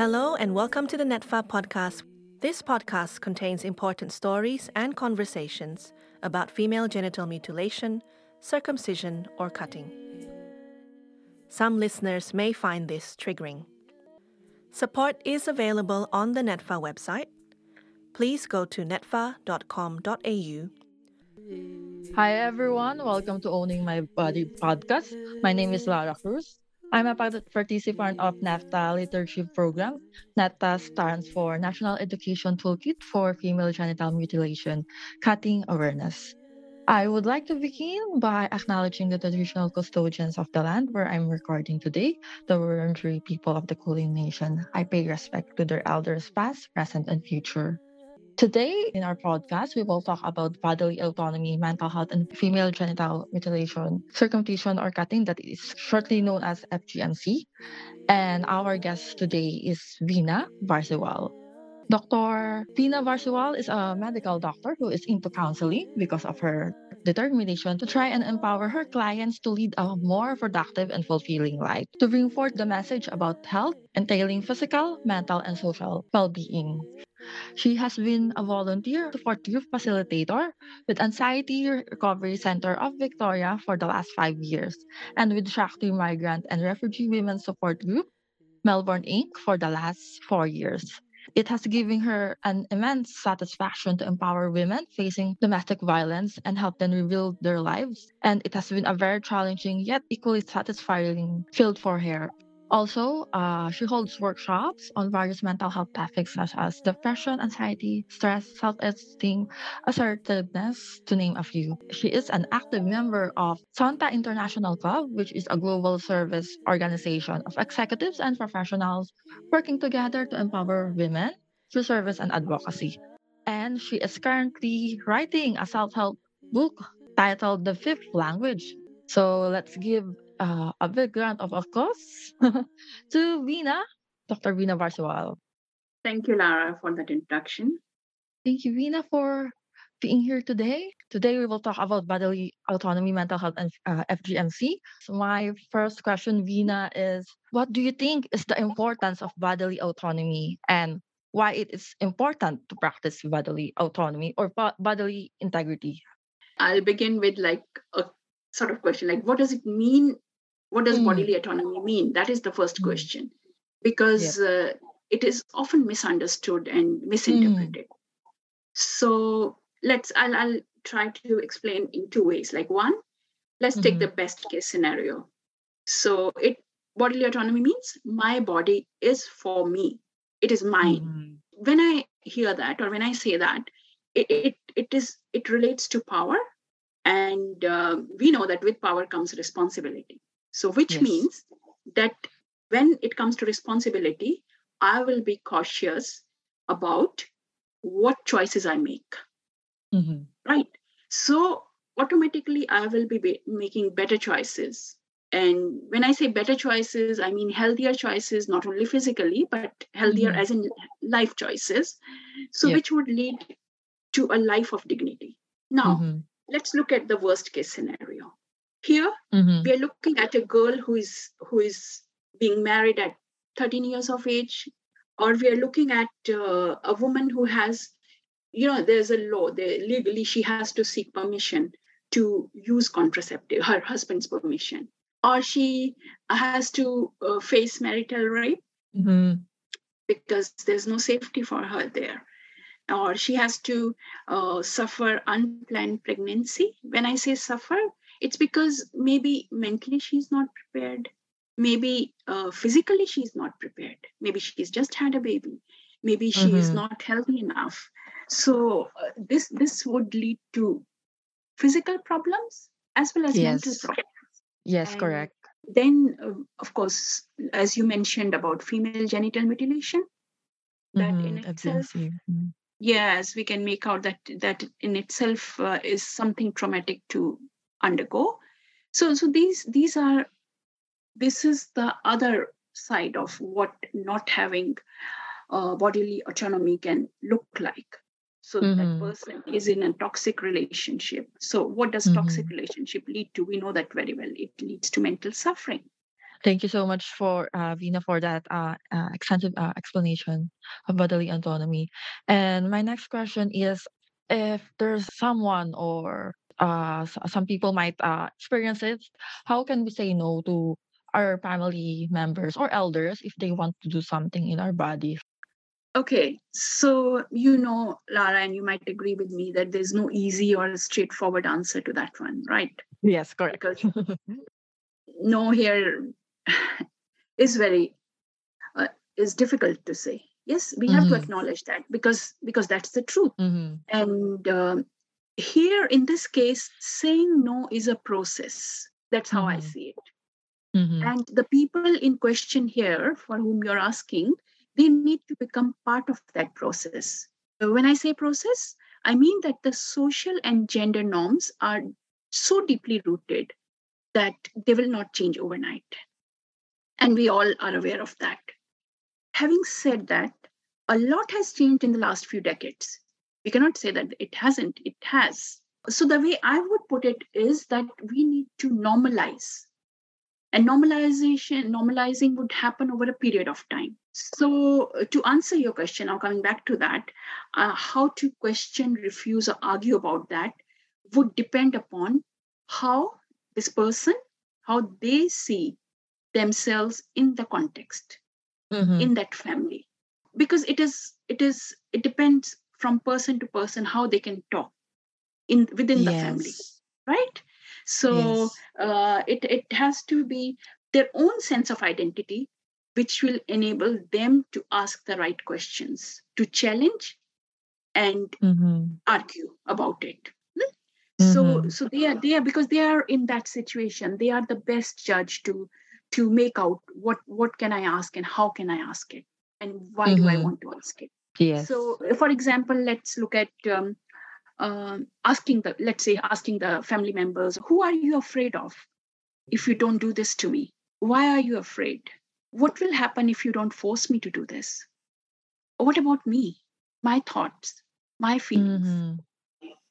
Hello, and welcome to the NETFA podcast. This podcast contains important stories and conversations about female genital mutilation, circumcision, or cutting. Some listeners may find this triggering. Support is available on the NETFA website. Please go to netfa.com.au. Hi everyone, welcome to Owning My Body podcast. My name is Lara Cruz. I'm a participant of NETFA Leadership Program. NETFA stands for National Education Toolkit for Female Genital Mutilation, Cutting Awareness. I would like to begin by acknowledging the traditional custodians of the land where I'm recording today, the Wurundjeri people of the Kulin Nation. I pay respect to their elders past, present, and future. Today, in our podcast, we will talk about bodily autonomy, mental health, and female genital mutilation, circumcision, or cutting, that is shortly known as FGMC. And our guest today is Veena Barsiwal. Dr. Veena Barsiwal is a medical doctor who is into counseling because of her determination to try and empower her clients to lead a more productive and fulfilling life, to bring forth the message about health, entailing physical, mental, and social well being. She has been a volunteer youth facilitator with Anxiety Recovery Center of Victoria for the last five years, and with Shakti Migrant and Refugee Women Support Group, Melbourne Inc., for the last four years. It has given her an immense satisfaction to empower women facing domestic violence and help them rebuild their lives. And it has been a very challenging yet equally satisfying field for her. Also, uh, she holds workshops on various mental health topics such as depression, anxiety, stress, self esteem, assertiveness, to name a few. She is an active member of Zonta International Club, which is a global service organization of executives and professionals working together to empower women through service and advocacy. And she is currently writing a self help book titled The Fifth Language. So let's give uh, a big round of applause to Veena, Dr. Veena Barsiwal. Thank you, Lara, for that introduction. Thank you, Veena, for being here today. Today, we will talk about bodily autonomy, mental health, and uh, FGMC. So, my first question, Veena, is what do you think is the importance of bodily autonomy and why it is important to practice bodily autonomy or bo- bodily integrity? I'll begin with like a sort of question like, what does it mean what does mm. bodily autonomy mean? That is the first mm. question, because yeah. uh, it is often misunderstood and misinterpreted. Mm. So let's I'll, I'll try to explain in two ways. Like one, let's mm-hmm. take the best case scenario. So it bodily autonomy means my body is for me. It is mine. Mm-hmm. When I hear that or when I say that, it it, it is it relates to power, and uh, we know that with power comes responsibility. So, which yes. means that when it comes to responsibility, I will be cautious about what choices I make. Mm-hmm. Right. So, automatically, I will be, be making better choices. And when I say better choices, I mean healthier choices, not only physically, but healthier mm-hmm. as in life choices. So, which would lead to a life of dignity. Now, mm-hmm. let's look at the worst case scenario. Here, mm-hmm. we are looking at a girl who is who is being married at 13 years of age, or we are looking at uh, a woman who has, you know, there's a law. There, legally, she has to seek permission to use contraceptive, her husband's permission, or she has to uh, face marital rape mm-hmm. because there's no safety for her there or she has to uh, suffer unplanned pregnancy. When I say suffer, it's because maybe mentally she's not prepared maybe uh, physically she's not prepared maybe she's just had a baby maybe she mm-hmm. is not healthy enough so uh, this this would lead to physical problems as well as yes. mental problems yes and correct then uh, of course as you mentioned about female genital mutilation that mm-hmm. in itself mm-hmm. yes we can make out that that in itself uh, is something traumatic to undergo so so these these are this is the other side of what not having uh, bodily autonomy can look like so mm-hmm. that person is in a toxic relationship so what does mm-hmm. toxic relationship lead to we know that very well it leads to mental suffering Thank you so much for uh, Veena for that uh, uh, extensive uh, explanation of bodily autonomy. And my next question is, if there's someone or uh, some people might uh, experience it, how can we say no to our family members or elders if they want to do something in our body? Okay, so you know, Lara, and you might agree with me that there's no easy or straightforward answer to that one, right? Yes, correct. Because no here is very uh, is difficult to say. Yes, we have to Mhm. acknowledge that because because that's the truth. hmm And um, here, in this case, saying no is a process. That's how I Mhm. see it. hmm And the people in question here, for whom you're asking, they need to become part of that process. When I say process, I mean that the social and gender norms are so deeply rooted that they will not change overnight. And we all are aware of that. Having said that, a lot has changed in the last few decades. We cannot say that it hasn't, it has. So, the way I would put it is that we need to normalize. And normalization normalizing would happen over a period of time. So uh, to answer your question now coming back to that uh, how to question refuse or argue about that would depend upon how this person how they see themselves in the context hmm in that family. Because it is it is it depends from person to person how they can talk in within the family right? So Yes. uh, it, it has to be their own sense of identity which will enable them to ask the right questions to challenge and hmm argue about it Hmm? so hmm so they are they are because they are in that situation they are the best judge to to make out what what can i ask and how can i ask it and why do i hmm want to ask it Yes. so for example let's look at um, um, asking the let's say asking the family members who are you afraid of if you don't do this to me? Why are you afraid? What will happen if you don't force me to do this? What about me? My thoughts my feelings. Hmm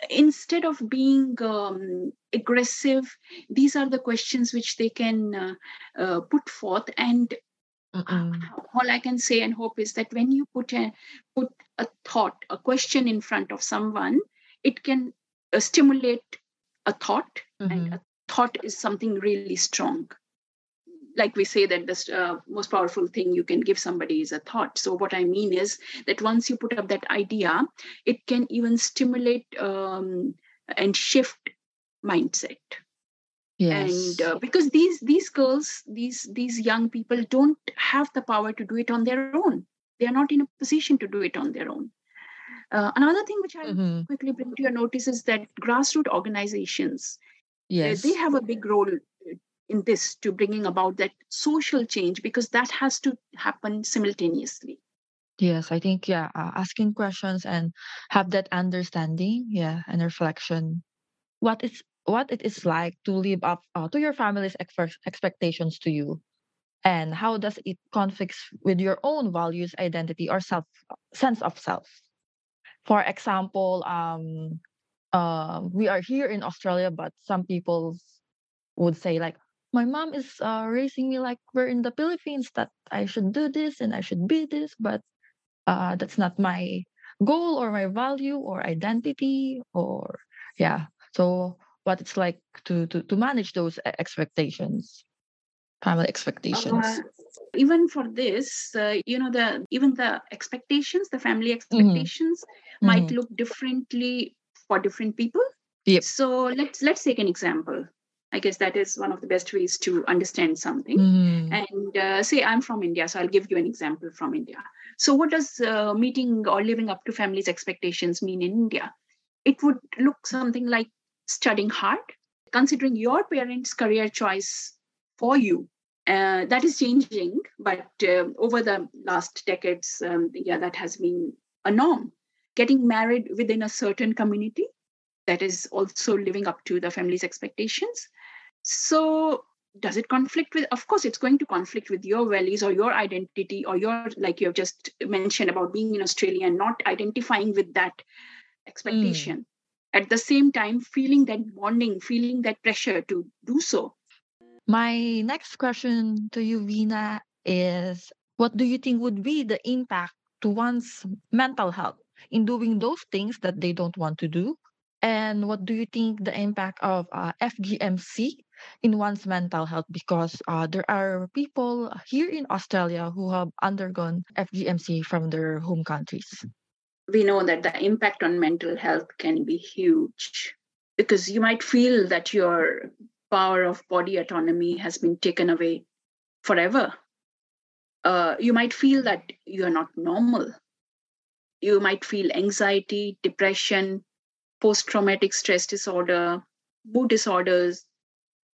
instead of being um, aggressive these are the questions which they can uh, uh, put forth and Mm-mm. all i can say and hope is that when you put a put a thought a question in front of someone it can uh, stimulate a thought and Mhm. a thought is something really strong like we say that the uh, most powerful thing you can give somebody is a thought so what i mean is that once you put up that idea it can even stimulate um, and shift mindset Yes. and uh, because these these girls these these young people don't have the power to do it on their own they are not in a position to do it on their own uh, another thing which i Mhm. quickly bring to your notice is that grassroots organizations uh, Yes. they have a big role uh, in this to bringing about that social change because that has to happen simultaneously Yes, I think yeah, uh, asking questions and have that understanding, yeah, and reflection. What is what it is like to live up uh, to your family's ex- expectations to you, and how does it conflicts with your own values, identity, or self sense of self? For example, um, uh, we are here in Australia, but some people would say like, my mom is uh, raising me like we're in the Philippines that I should do this and I should be this, but uh, that's not my goal or my value or identity or yeah. So what it's like to to to manage those e- expectations, family uh, expectations. even for this uh, you know the even the expectations the family hmm expectations might hmm look differently for different people. Yep. so let's let's take an example. I guess that is one of the best ways to understand something. Hmm and uh, say i'm from india so i'll give you an example from india. So what does uh, meeting or living up to families expectations mean in india? It would look something like studying hard considering your parents career choice for you. Uh, that is changing but um over the last decades um, yeah that has been a norm. Getting married within a certain community that is also living up to the family's expectations. So does it conflict with of course it's going to conflict with your values or your identity or your like you have just mentioned about being in australia and not identifying with that Mm. At the same time feeling that bonding feeling that pressure to do so My next question to you, Veena, is what do you think would be the impact to one's mental health in doing those things that they don't want to do? And what do you think the impact of uh, FGMC in one's mental health? Because uh, there are people here in Australia who have undergone FGMC from their home countries. We know that the impact on mental health can be huge because you might feel that your power of body autonomy has been taken away forever. Uh, you might feel that you are not normal. You might feel anxiety, depression, post traumatic stress disorder, mood disorders,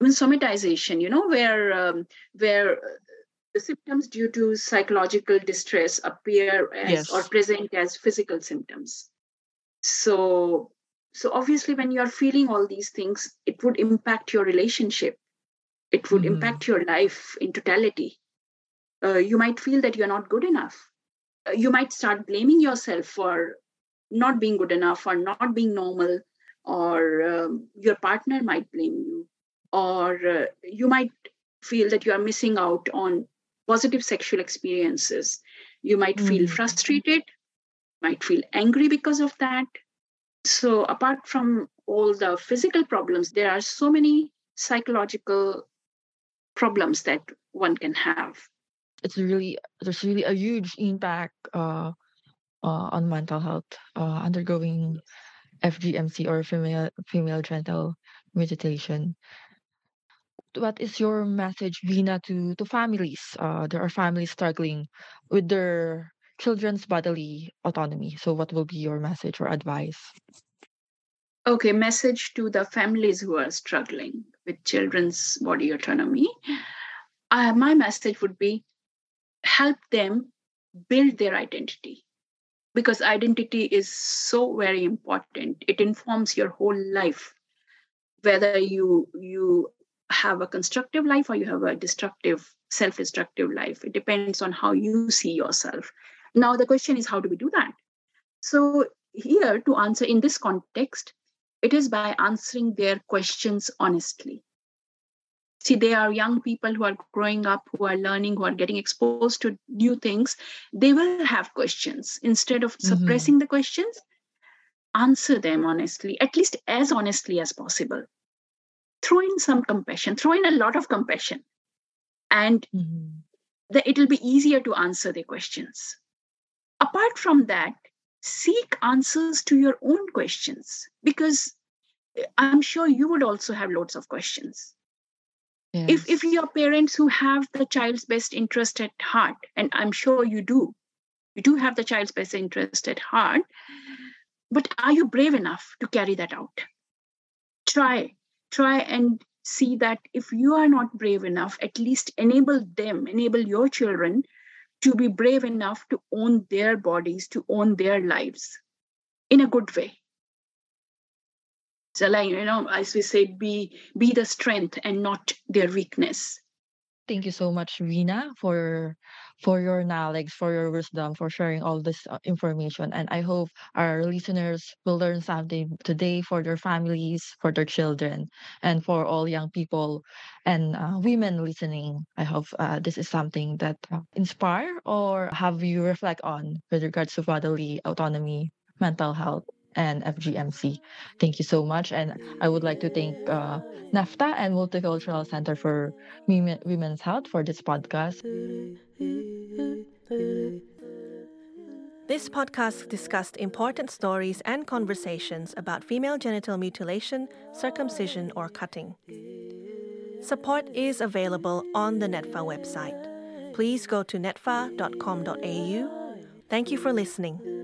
even somatization, you know, where, um, where the symptoms due to psychological distress appear as yes. or present as physical symptoms. So so obviously when you are feeling all these things it would impact your relationship it would mm-hmm. impact your life in totality uh, you might feel that you're not good enough uh, you might start blaming yourself for not being good enough or not being normal or um, your partner might blame you or uh, you might feel that you are missing out on positive sexual experiences you might mm-hmm. feel frustrated might feel angry because of that so, apart from all the physical problems, there are so many psychological problems that one can have. It's really there's really a huge impact uh, uh, on mental health uh, undergoing FGMC or female female genital mutilation. What is your message, Veena, to to families? Uh, there are families struggling with their children's bodily autonomy. So, what will be your message or advice? Okay, message to the families who are struggling with children's body autonomy. Uh, my message would be help them build their identity because identity is so very important it informs your whole life whether you you have a constructive life or you have a destructive self-destructive life it depends on how you see yourself now, the question is, how do we do that? So, here to answer in this context, it is by answering their questions honestly. See, they are young people who are growing up, who are learning, who are getting exposed to new things. They will have questions. Instead of mm-hmm. suppressing the questions, answer them honestly, at least as honestly as possible. Throw in some compassion, throw in a lot of compassion, and mm-hmm. the, it'll be easier to answer their questions apart from that, seek answers to your own questions because I'm sure you would also have loads of questions. Yes. If, if your parents who have the child's best interest at heart, and I'm sure you do, you do have the child's best interest at heart, but are you brave enough to carry that out? Try, try and see that if you are not brave enough, at least enable them, enable your children to be brave enough to own their bodies, to own their lives in a good way. So, like, you know, as we say, be be the strength and not their weakness. Thank you so much, Veena, for for your knowledge, for your wisdom, for sharing all this uh, information. And I hope our listeners will learn something today for their families, for their children, and for all young people and uh, women listening. I hope uh, this is something that uh, inspire or have you reflect on with regards to bodily autonomy, mental health, and FGMC. Thank you so much. And I would like to thank uh, NETFA and Multicultural Center for Women's Health for this podcast. This podcast discussed important stories and conversations about female genital mutilation, circumcision, or cutting. Support is available on the NETFA website. Please go to netfa.com.au. Thank you for listening.